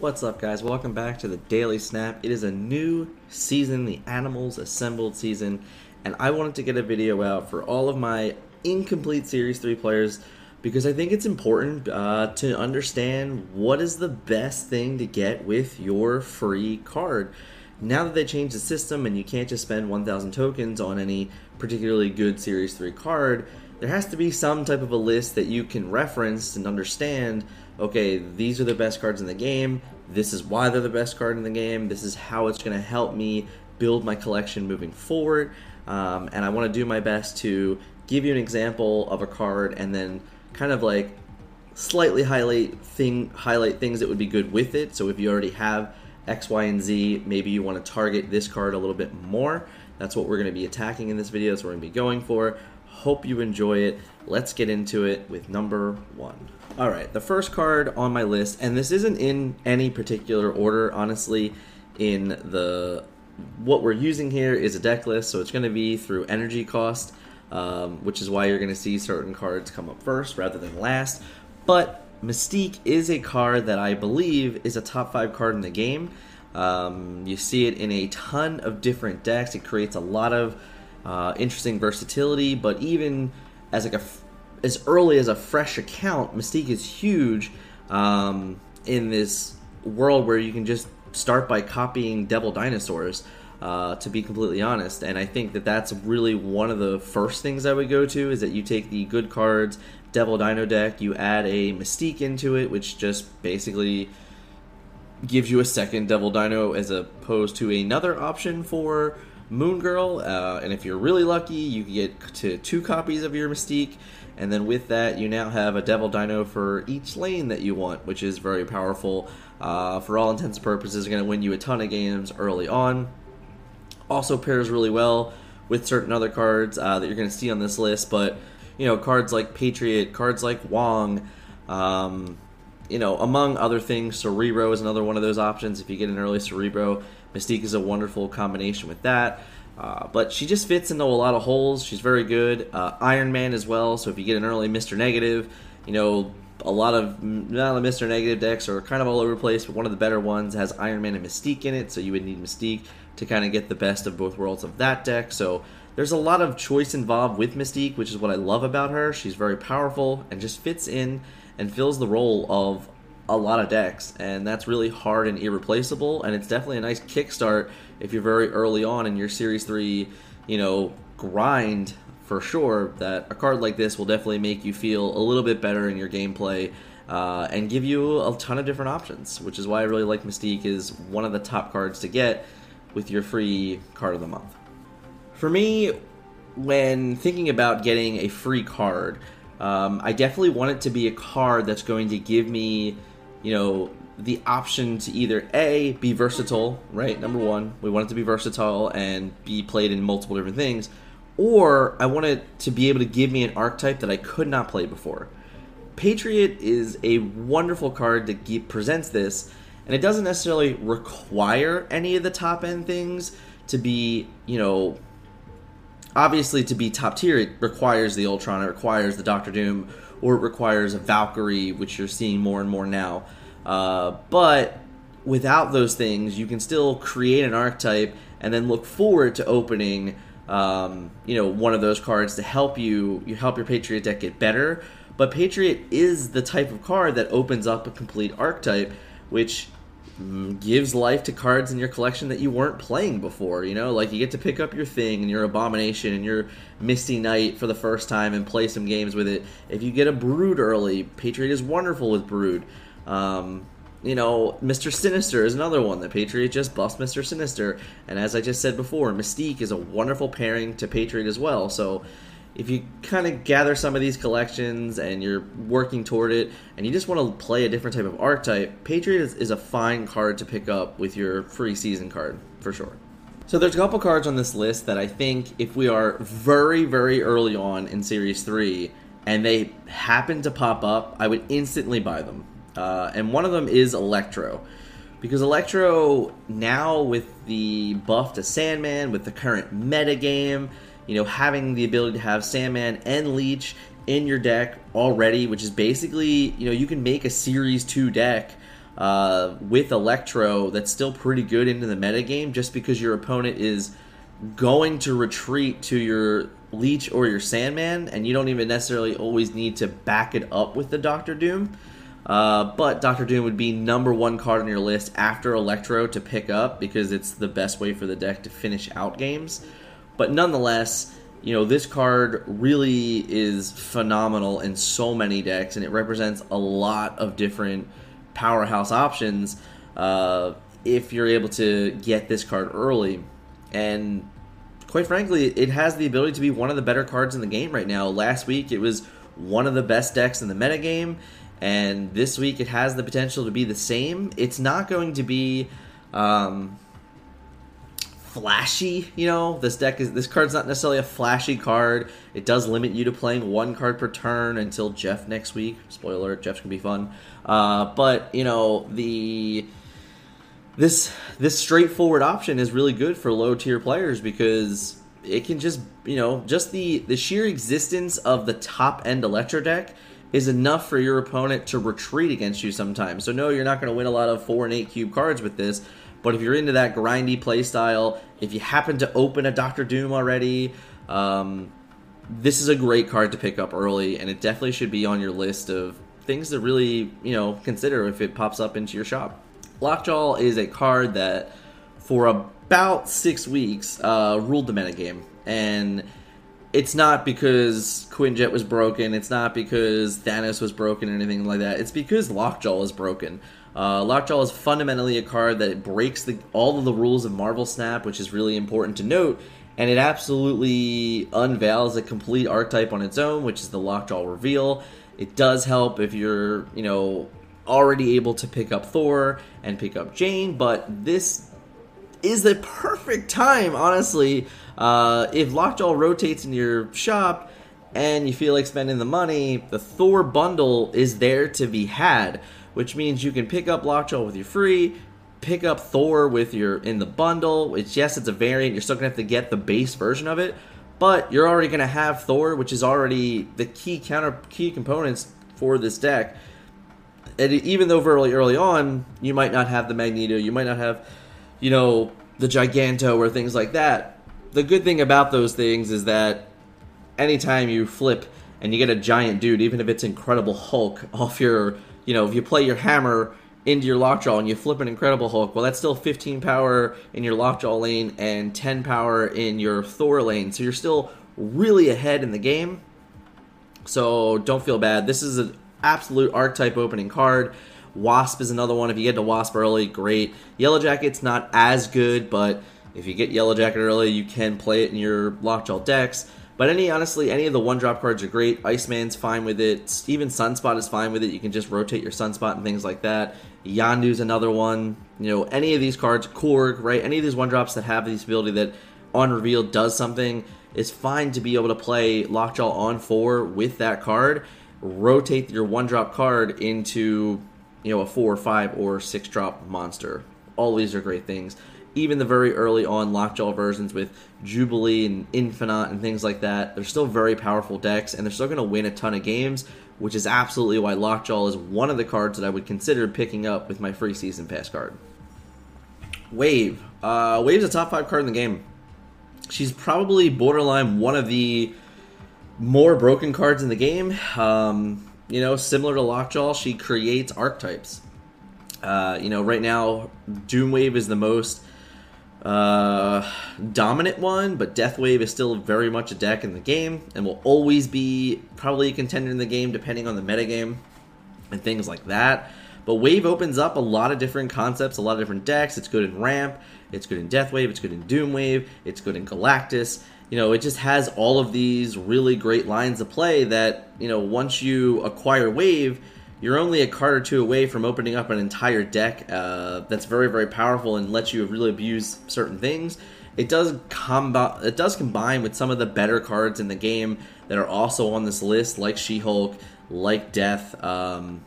What's up, guys? Welcome back to the Daily Snap. It is a new season, the Animals Assembled season, and I wanted to get a video out for all of my incomplete Series 3 players because I think it's important uh, to understand what is the best thing to get with your free card. Now that they changed the system and you can't just spend 1,000 tokens on any particularly good Series 3 card, there has to be some type of a list that you can reference and understand okay, these are the best cards in the game. This is why they're the best card in the game. This is how it's going to help me build my collection moving forward. Um, and I want to do my best to give you an example of a card and then kind of like slightly highlight thing highlight things that would be good with it. So if you already have X, Y, and Z, maybe you want to target this card a little bit more. That's what we're going to be attacking in this video. That's what we're going to be going for. Hope you enjoy it. Let's get into it with number one. All right, the first card on my list, and this isn't in any particular order, honestly. In the what we're using here is a deck list, so it's going to be through energy cost, um, which is why you're going to see certain cards come up first rather than last. But Mystique is a card that I believe is a top five card in the game. Um, you see it in a ton of different decks. It creates a lot of uh, interesting versatility, but even as like a as early as a fresh account, Mystique is huge um, in this world where you can just start by copying Devil Dinosaurs. Uh, to be completely honest, and I think that that's really one of the first things I would go to is that you take the good cards Devil Dino deck, you add a Mystique into it, which just basically gives you a second Devil Dino as opposed to another option for Moon Girl, uh, and if you're really lucky, you can get to two copies of your Mystique, and then with that, you now have a Devil Dino for each lane that you want, which is very powerful. Uh, for all intents and purposes, going to win you a ton of games early on. Also pairs really well with certain other cards uh, that you're going to see on this list, but you know cards like Patriot, cards like Wong. Um, you know, among other things, Cerebro is another one of those options. If you get an early Cerebro, Mystique is a wonderful combination with that. Uh, but she just fits into a lot of holes. She's very good. Uh, Iron Man as well. So if you get an early Mr. Negative, you know, a lot of not the Mr. Negative decks are kind of all over the place, but one of the better ones has Iron Man and Mystique in it. So you would need Mystique to kind of get the best of both worlds of that deck. So there's a lot of choice involved with Mystique, which is what I love about her. She's very powerful and just fits in and fills the role of a lot of decks, and that's really hard and irreplaceable. And it's definitely a nice kickstart if you're very early on in your Series Three, you know, grind for sure. That a card like this will definitely make you feel a little bit better in your gameplay. Uh, and give you a ton of different options, which is why I really like Mystique is one of the top cards to get with your free card of the month. For me, when thinking about getting a free card, um, I definitely want it to be a card that's going to give me you know, the option to either A, be versatile, right? Number one, we want it to be versatile and be played in multiple different things, or I want it to be able to give me an archetype that I could not play before. Patriot is a wonderful card that presents this, and it doesn't necessarily require any of the top end things to be, you know, obviously to be top tier, it requires the Ultron, it requires the Doctor Doom, or it requires a Valkyrie, which you're seeing more and more now. Uh, but without those things, you can still create an archetype and then look forward to opening, um, you know, one of those cards to help you you help your Patriot deck get better. But Patriot is the type of card that opens up a complete archetype, which gives life to cards in your collection that you weren't playing before. You know, like you get to pick up your thing and your abomination and your Misty Knight for the first time and play some games with it. If you get a Brood early, Patriot is wonderful with Brood. Um, you know, Mr. Sinister is another one. The Patriot just buffs Mr. Sinister, and as I just said before, Mystique is a wonderful pairing to Patriot as well. So if you kind of gather some of these collections and you're working toward it and you just want to play a different type of archetype, Patriot is, is, a fine card to pick up with your free season card for sure. So there's a couple cards on this list that I think if we are very, very early on in Series 3 and they happen to pop up, I would instantly buy them. Uh, and one of them is Electro. Because Electro, now with the buff to Sandman, with the current meta game, you know, having the ability to have Sandman and Leech in your deck already, which is basically, you know, you can make a Series 2 deck uh, with Electro that's still pretty good into the metagame just because your opponent is going to retreat to your Leech or your Sandman, and you don't even necessarily always need to back it up with the Doctor Doom. Uh, but Doctor Doom would be number one card on your list after Electro to pick up because it's the best way for the deck to finish out games. But nonetheless, you know, this card really is phenomenal in so many decks, and it represents a lot of different powerhouse options uh, if you're able to get this card early. And quite frankly, it has the ability to be one of the better cards in the game right now. Last week, it was one of the best decks in the metagame, and this week it has the potential to be the same. It's not going to be um, flashy, you know. This deck is this card's not necessarily a flashy card. It does limit you to playing one card per turn until Jeff next week. Spoiler: Jeff's gonna be fun. Uh, but you know the this this straightforward option is really good for low tier players because it can just you know just the the sheer existence of the top end electro deck is enough for your opponent to retreat against you sometimes. So no, you're not going to win a lot of four and eight cube cards with this. But if you're into that grindy play style, if you happen to open a Doctor Doom already, um, this is a great card to pick up early, and it definitely should be on your list of things to really you know consider if it pops up into your shop. Lockjaw is a card that, for about six weeks, uh, ruled the metagame. And it's not because Quinjet was broken, it's not because Thanos was broken or anything like that. It's because Lockjaw is broken. Uh, Lockjaw is fundamentally a card that breaks the, all of the rules of Marvel Snap, which is really important to note, and it absolutely unveils a complete archetype on its own, which is the Lockjaw reveal. It does help if you're, you know, already able to pick up Thor and pick up Jane, but this is the perfect time, honestly. Uh, if Lockjaw rotates in your shop and you feel like spending the money, the Thor bundle is there to be had, which means you can pick up Lockjaw with your free, pick up Thor with your in the bundle. It's yes, it's a variant. You're still gonna have to get the base version of it, but you're already gonna have Thor, which is already the key counter key components for this deck and even though early early on you might not have the Magneto, you might not have, you know, the Giganto or things like that. The good thing about those things is that anytime you flip and you get a giant dude, even if it's Incredible Hulk off your, you know, if you play your hammer into your lockjaw and you flip an Incredible Hulk, well, that's still 15 power in your lockjaw lane and 10 power in your Thor lane. So you're still really ahead in the game. So don't feel bad. This is an absolute archetype opening card. Wasp is another one. If you get to Wasp early, great. Yellow Jacket's not as good, but if you get Yellow Jacket early, you can play it in your Lockjaw decks. But any honestly, any of the one drop cards are great. Iceman's fine with it. Even Sunspot is fine with it. You can just rotate your Sunspot and things like that. Yondu's another one. You know, any of these cards, Korg, right? Any of these one drops that have this ability that on reveal does something is fine to be able to play Lockjaw on four with that card rotate your one drop card into you know a four or five or six drop monster. All these are great things. Even the very early on lockjaw versions with Jubilee and Infinite and things like that, they're still very powerful decks and they're still going to win a ton of games, which is absolutely why Lockjaw is one of the cards that I would consider picking up with my free season pass card. Wave. Uh, Wave's a top five card in the game. She's probably borderline one of the more broken cards in the game. Um, you know, similar to Lockjaw, she creates archetypes. Uh, you know, right now, Doomwave is the most uh, dominant one, but Deathwave is still very much a deck in the game and will always be probably a contender in the game depending on the metagame and things like that. But Wave opens up a lot of different concepts, a lot of different decks. It's good in Ramp, it's good in Deathwave, it's good in Doomwave, it's good in Galactus you know, it just has all of these really great lines of play that, you know, once you acquire Wave, you're only a card or two away from opening up an entire deck uh, that's very, very powerful and lets you really abuse certain things. It does combo- it does combine with some of the better cards in the game that are also on this list, like She-Hulk, like Death, um,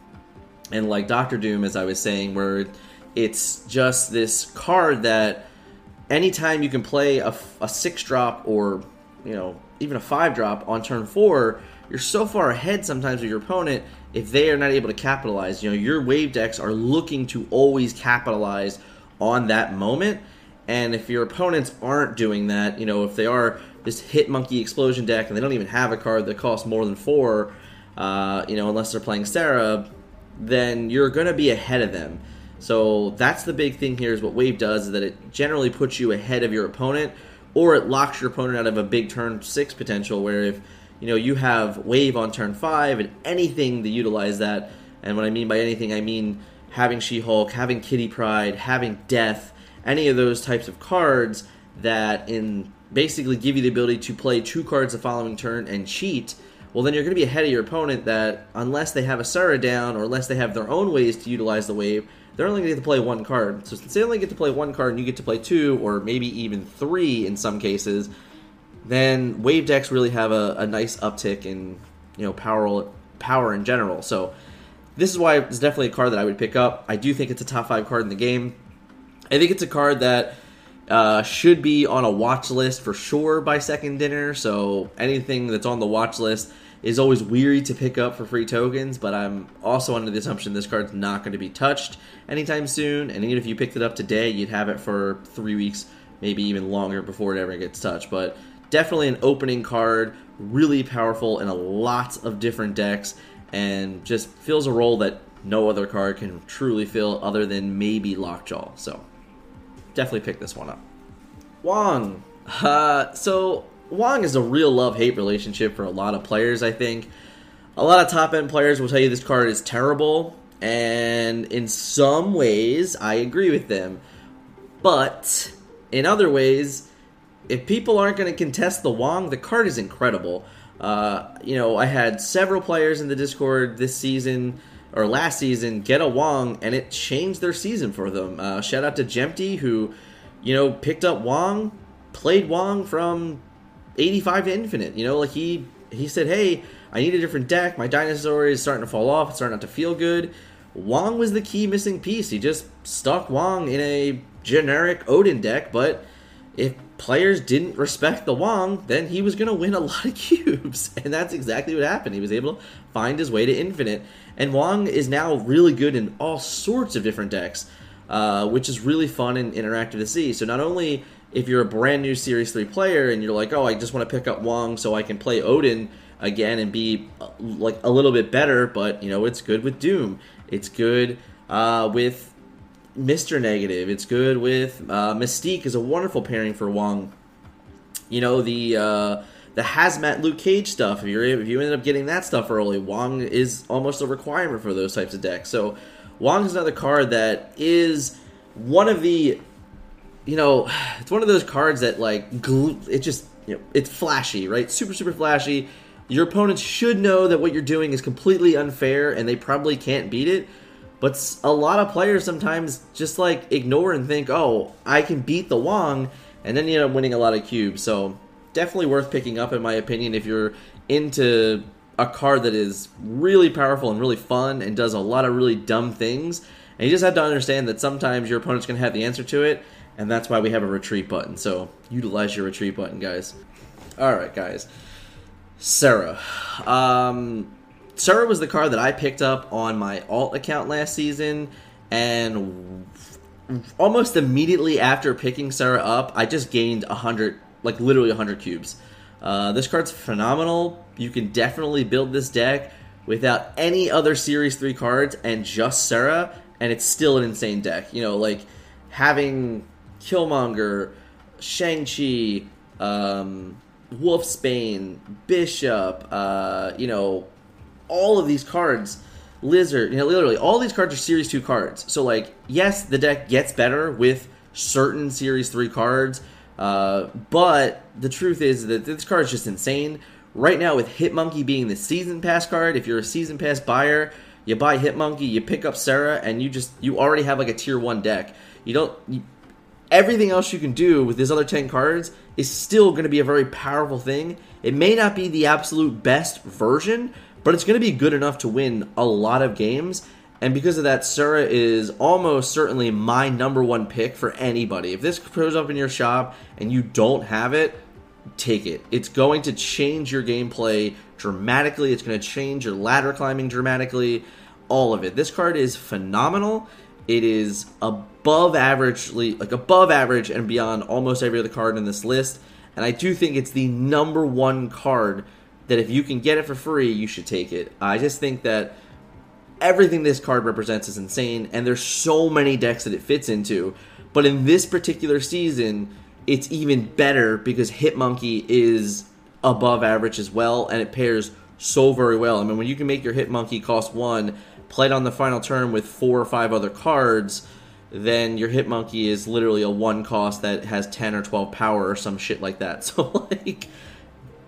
and like Doctor Doom, as I was saying, where it's just this card that anytime you can play a, a six drop or you know even a five drop on turn four, you're so far ahead sometimes of your opponent if they are not able to capitalize. You know, your wave decks are looking to always capitalize on that moment. And if your opponents aren't doing that, you know, if they are this hit monkey explosion deck and they don't even have a card that costs more than four, uh, you know, unless they're playing Sera, then you're going to be ahead of them. So that's the big thing here is what Wave does is that it generally puts you ahead of your opponent or it locks your opponent out of a big turn 6 potential where if you know you have Wave on turn 5 and anything to utilize that and what I mean by anything I mean having She-Hulk, having Kitty Pryde, having Death, any of those types of cards that in basically give you the ability to play two cards the following turn and cheat well then you're going to be ahead of your opponent that unless they have a Sera down or unless they have their own ways to utilize the wave they're only going to get to play one card. So since they only get to play one card and you get to play two or maybe even three in some cases, then wave decks really have a, a nice uptick in you know power power in general. So this is why it's definitely a card that I would pick up. I do think it's a top five card in the game. I think it's a card that uh, should be on a watch list for sure by second dinner. So anything that's on the watch list is always weary to pick up for free tokens, but I'm also under the assumption this card's not going to be touched anytime soon. And even if you picked it up today, you'd have it for three weeks, maybe even longer before it ever gets touched. But definitely an opening card, really powerful in a lot of different decks, and just fills a role that no other card can truly fill other than maybe Lockjaw. So definitely pick this one up. Wong. Uh, so Wong is a real love hate relationship for a lot of players, I think. A lot of top end players will tell you this card is terrible, and in some ways, I agree with them. But in other ways, if people aren't going to contest the Wong, the card is incredible. Uh, you know, I had several players in the Discord this season or last season get a Wong, and it changed their season for them. Uh, shout out to Jempty, who, you know, picked up Wong, played Wong from 85 to infinite. You know, like he he said, "Hey, I need a different deck. My dinosaur is starting to fall off. It's starting not to feel good." Wong was the key missing piece. He just stuck Wong in a generic Odin deck, but if players didn't respect the Wong, then he was going to win a lot of cubes. And that's exactly what happened. He was able to find his way to infinite. And Wong is now really good in all sorts of different decks, uh, which is really fun and interactive to see. So not only if you're a brand new Series 3 player and you're like, oh, I just want to pick up Wong so I can play Odin again and be uh, like a little bit better, but you know, it's good with Doom. It's good uh, with Mr. Negative. It's good with uh, Mystique is a wonderful pairing for Wong. You know, the uh, the hazmat Luke Cage stuff. If you're if you ended up getting that stuff early, Wong is almost a requirement for those types of decks. So Wong is another card that is one of the you know, it's one of those cards that like it just you know it's flashy, right? Super super flashy. Your opponents should know that what you're doing is completely unfair and they probably can't beat it. But a lot of players sometimes just like ignore and think, "Oh, I can beat the Wong," and then you end up winning a lot of cubes. So definitely worth picking up in my opinion if you're into a card that is really powerful and really fun and does a lot of really dumb things. And you just have to understand that sometimes your opponent's going to have the answer to it, and that's why we have a retreat button. So utilize your retreat button, guys. All right, guys. Sera. Um, Sera was the card that I picked up on my alt account last season, and almost immediately after picking Sera up, I just gained a hundred, like literally hundred cubes. Uh, this card's phenomenal. You can definitely build this deck without any other Series Three cards and just Sera, and it's still an insane deck. You know, like having Killmonger, Shang-Chi, um, Wolfsbane, Bishop, uh, you know, all of these cards, Lizard, you know, literally all these cards are Series 2 cards. So, like, yes, the deck gets better with certain Series 3 cards, uh, but the truth is that this card is just insane. Right now, with Hitmonkey being the Season Pass card, if you're a Season Pass buyer, you buy Hitmonkey, you pick up Sera, and you just, you already have like a tier 1 deck. You don't, you, everything else you can do with these other 10 cards is still going to be a very powerful thing. It may not be the absolute best version, but it's going to be good enough to win a lot of games. And because of that, Sera is almost certainly my number one pick for anybody. If this shows up in your shop and you don't have it, take it. It's going to change your gameplay dramatically. It's going to change your ladder climbing dramatically. All of it. This card is phenomenal. It is above average, like above average and beyond almost every other card in this list. And I do think it's the number one card that if you can get it for free, you should take it. I just think that everything this card represents is insane, and there's so many decks that it fits into. But in this particular season, it's even better because Hitmonkey is above average as well, and it pairs so very well. I mean, when you can make your Hitmonkey cost one, played on the final turn with four or five other cards, then your Hitmonkey is literally a one cost that has 10 or 12 power or some shit like that. So, like,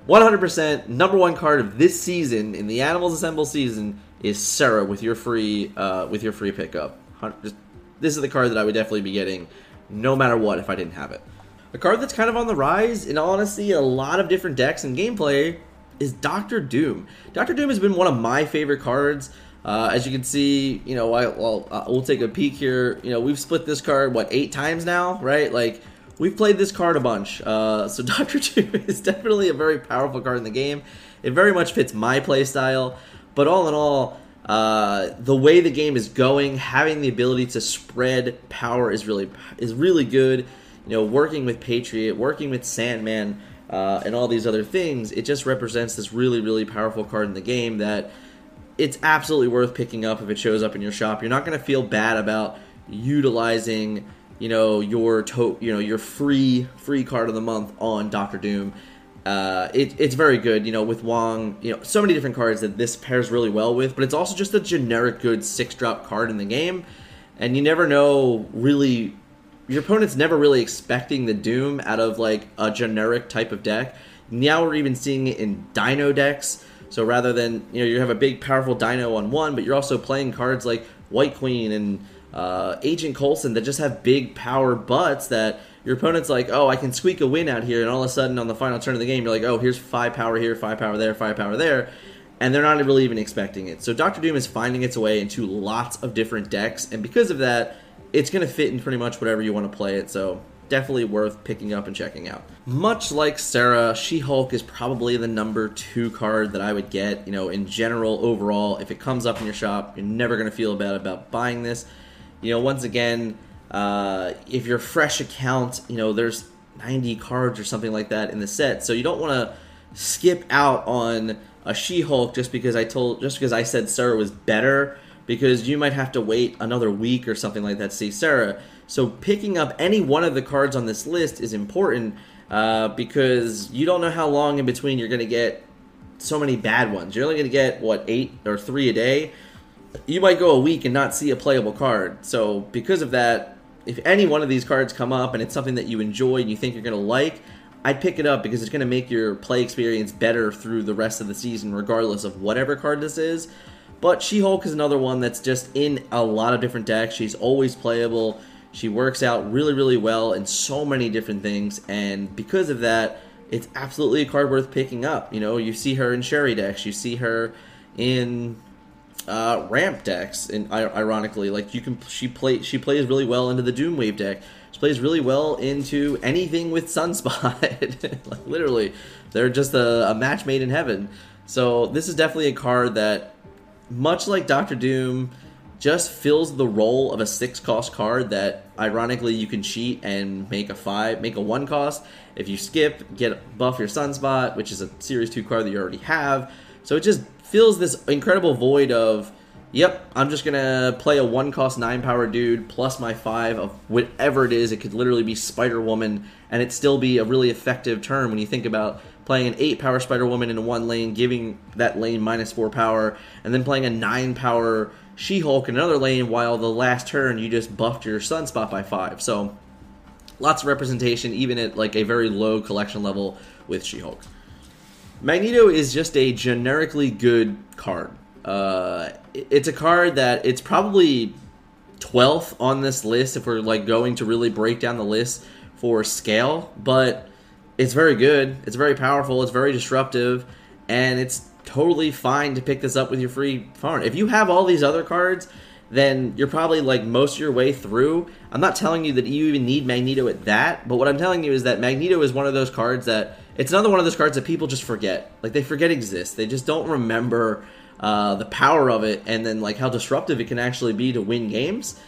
100% number one card of this season in the Animals Assemble season is Sera with your free uh, with your free pickup. This is the card that I would definitely be getting no matter what if I didn't have it. A card that's kind of on the rise, in honestly a lot of different decks and gameplay is Doctor Doom. Doctor Doom has been one of my favorite cards. Uh, as you can see, you know, I, well, uh, we'll take a peek here. You know, we've split this card what eight times now, right? Like we've played this card a bunch. Uh, so Doctor Doom is definitely a very powerful card in the game. It very much fits my playstyle. But all in all, uh, the way the game is going, having the ability to spread power is really is really good. You know, working with Patriot, working with Sandman, uh, and all these other things, it just represents this really really powerful card in the game that it's absolutely worth picking up if it shows up in your shop. You're not going to feel bad about utilizing, you know, your to- you know your free free card of the month on Doctor Doom. Uh, it, it's very good, you know, with Wong, you know, so many different cards that this pairs really well with, but it's also just a generic good six drop card in the game, and you never know really, your opponent's never really expecting the Doom out of like a generic type of deck. Now we're even seeing it in Dino decks so rather than you know you have a big powerful Dino on one, but you're also playing cards like White Queen and uh, Agent Coulson that just have big power butts that your opponent's like, oh, I can squeak a win out here, and all of a sudden on the final turn of the game, you're like, oh, here's five power here, five power there, five power there, and they're not really even expecting it. So Doctor Doom is finding its way into lots of different decks, and because of that, it's going to fit in pretty much whatever you want to play it. So definitely worth picking up and checking out. Much like Sera, She Hulk is probably the number two card that I would get. You know, in general, overall, if it comes up in your shop, you're never going to feel bad about buying this. You know, once again, uh, if your fresh account, you know, there's 90 cards or something like that in the set, so you don't want to skip out on a She Hulk just because I told, just because I said Sera was better, because you might have to wait another week or something like that to see Sera. So picking up any one of the cards on this list is important uh, because you don't know how long in between you're going to get so many bad ones. You're only going to get what eight or three a day. You might go a week and not see a playable card. So because of that, if any one of these cards come up and it's something that you enjoy and you think you're going to like, I'd pick it up because it's going to make your play experience better through the rest of the season, regardless of whatever card this is. But She Hulk is another one that's just in a lot of different decks. She's always playable. She works out really, really well in so many different things, and because of that, it's absolutely a card worth picking up. You know, you see her in Shuri decks, you see her in uh, ramp decks, and ironically, like you can, she play, she plays really well into the Doomwave deck. She plays really well into anything with Sunspot. like literally, they're just a, a match made in heaven. So this is definitely a card that, much like Doctor Doom just fills the role of a six cost card that ironically you can cheat and make a five make a one cost if you skip get buff your sunspot which is a series two card that you already have so it just fills this incredible void of yep i'm just gonna play a one cost nine power dude plus my five of whatever it is it could literally be spider woman and it still be a really effective turn when you think about playing an 8 power Spider Woman in one lane, giving that lane minus 4 power, and then playing a 9 power She Hulk in another lane, while the last turn you just buffed your Sunspot by 5. So, lots of representation, even at like a very low collection level with She Hulk. Magneto is just a generically good card. Uh, it's a card that it's probably 12th on this list if we're like going to really break down the list for scale, but it's very good. It's very powerful. It's very disruptive, and it's totally fine to pick this up with your free farm. If you have all these other cards then you're probably like most of your way through. I'm not telling you that you even need Magneto at that, but what I'm telling you is that Magneto is one of those cards that it's another one of those cards that people just forget. Like they forget exists. They just don't remember uh, the power of it, and then like how disruptive it can actually be to win games.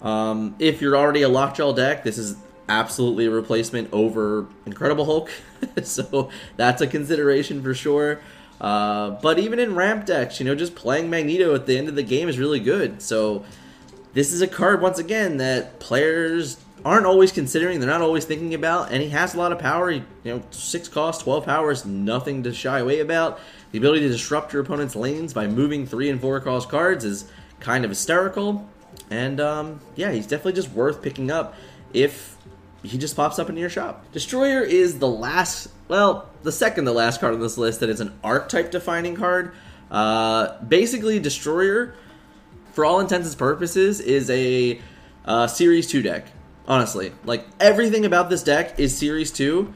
Um, if you're already a Lockjaw deck, this is absolutely a replacement over Incredible Hulk, so that's a consideration for sure. Uh, but even in ramp decks, you know, just playing Magneto at the end of the game is really good. So this is a card once again that players aren't always considering. They're not always thinking about, and he has a lot of power. you know, six cost, twelve powers, nothing to shy away about. The ability to disrupt your opponent's lanes by moving three and four cost cards is kind of hysterical. And um, yeah, he's definitely just worth picking up if he just pops up into your shop. Destroyer is the last, well, the second to last card on this list that is an archetype defining card. Uh, basically, Destroyer, for all intents and purposes, is a uh, Series 2 deck. Honestly, like everything about this deck is Series 2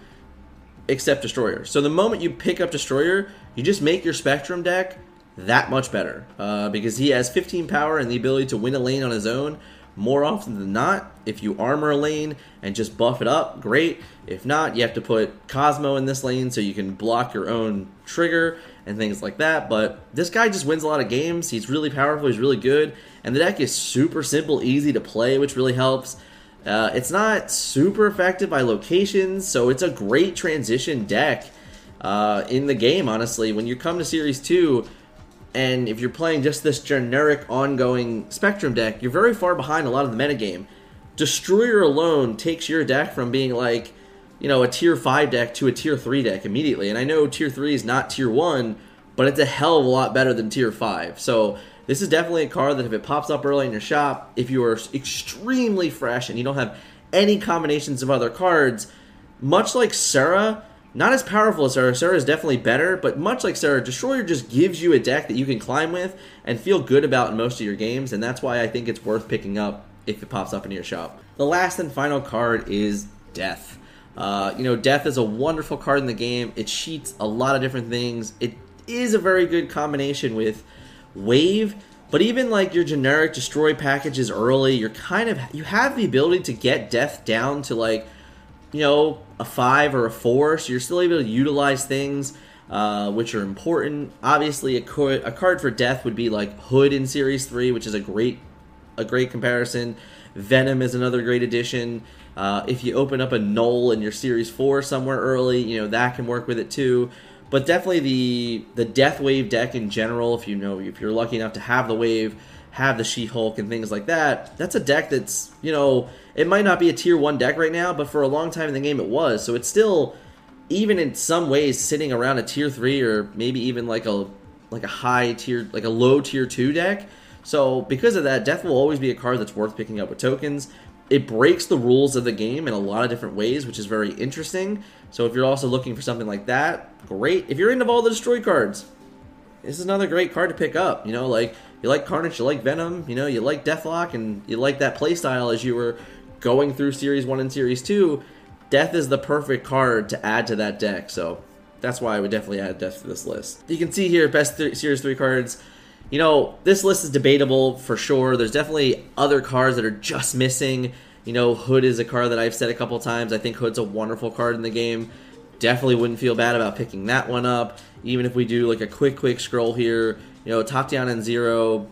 except Destroyer. So the moment you pick up Destroyer, you just make your Spectrum deck that much better uh, because he has 15 power and the ability to win a lane on his own more often than not, if you armor a lane and just buff it up, great. If not, you have to put Cosmo in this lane so you can block your own trigger and things like that. But this guy just wins a lot of games. He's really powerful, he's really good, and the deck is super simple, easy to play, which really helps. Uh, it's not super effective by locations, so it's a great transition deck uh, in the game, honestly. When you come to Series 2, and if you're playing just this generic ongoing Spectrum deck, you're very far behind a lot of the metagame. Destroyer alone takes your deck from being like, you know, a tier 5 deck to a tier 3 deck immediately. And I know tier 3 is not tier 1, but it's a hell of a lot better than tier 5. So this is definitely a card that if it pops up early in your shop, if you are extremely fresh and you don't have any combinations of other cards, much like Sera, not as powerful as Sera. Sera is definitely better, but much like Sera, Destroyer just gives you a deck that you can climb with and feel good about in most of your games, and that's why I think it's worth picking up if it pops up in your shop. The last and final card is Death. Uh, you know, Death is a wonderful card in the game. It cheats a lot of different things. It is a very good combination with Wave, but even like your generic destroy packages early, you're kind of you have the ability to get Death down to like you know, a five or a four, so you're still able to utilize things uh, which are important. Obviously, a, co- a card for death would be like Hood in Series Three, which is a great a great comparison. Venom is another great addition. Uh, if you open up a Null in your Series Four somewhere early, you know that can work with it too. But definitely the the Death Wave deck in general, if you know if you're lucky enough to have the wave, have the She Hulk and things like that, that's a deck that's you know it might not be a tier one deck right now, but for a long time in the game it was. So it's still, even in some ways, sitting around a tier three or maybe even like a like a high tier, like a low tier two deck. So because of that, Death will always be a card that's worth picking up with tokens. It breaks the rules of the game in a lot of different ways, which is very interesting. So if you're also looking for something like that, great. If you're into all the destroy cards, this is another great card to pick up. You know, like you like Carnage, you like Venom, you know, you like Deathlok, and you like that playstyle as you were going through Series 1 and Series 2, Death is the perfect card to add to that deck. So that's why I would definitely add Death to this list. You can see here, best th- Series 3 cards. You know, this list is debatable for sure. There's definitely other cards that are just missing. You know, Hood is a card that I've said a couple times. I think Hood's a wonderful card in the game. Definitely wouldn't feel bad about picking that one up. Even if we do like a quick, quick scroll here, you know, Tachyon and Zero,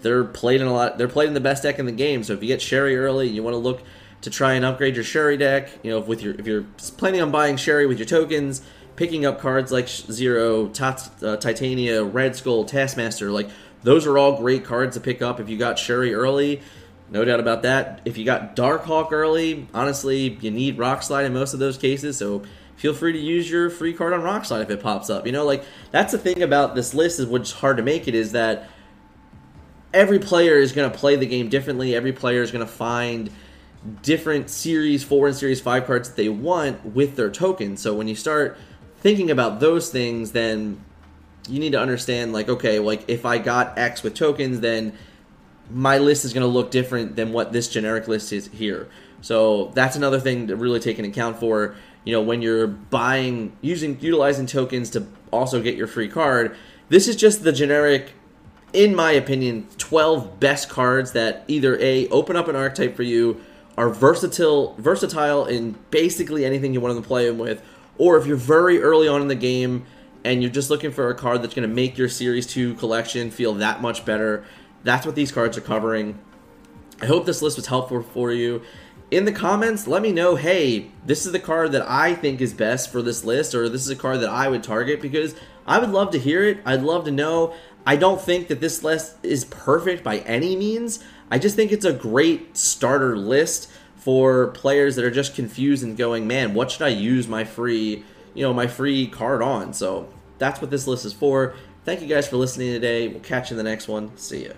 they're played in a lot. They're played in the best deck in the game. So if you get Shuri early, you want to look to try and upgrade your Shuri deck. You know, with your if you're planning on buying Shuri with your tokens, picking up cards like Zero, uh, Titania, Red Skull, Taskmaster, like those are all great cards to pick up if you got Shuri early. No doubt about that. If you got Darkhawk early, honestly, you need Rock Slide in most of those cases. So feel free to use your free card on Rock Slide if it pops up. You know, like that's the thing about this list is what's hard to make it is that every player is going to play the game differently. Every player is going to find different Series 4 and Series 5 cards that they want with their tokens. So when you start thinking about those things, then you need to understand like, okay, like if I got X with tokens, then my list is going to look different than what this generic list is here. So that's another thing to really take into account for, you know, when you're buying, using, utilizing tokens to also get your free card. This is just the generic in my opinion, 12 best cards that either A, open up an archetype for you, are versatile, versatile in basically anything you want to play them with, or if you're very early on in the game and you're just looking for a card that's going to make your Series 2 collection feel that much better, that's what these cards are covering. I hope this list was helpful for you. In the comments, let me know hey, this is the card that I think is best for this list, or this is a card that I would target because I would love to hear it. I'd love to know. I don't think that this list is perfect by any means. I just think it's a great starter list for players that are just confused and going, man, what should I use my free, you know, my free card on? So that's what this list is for. Thank you guys for listening today. We'll catch you in the next one. See ya.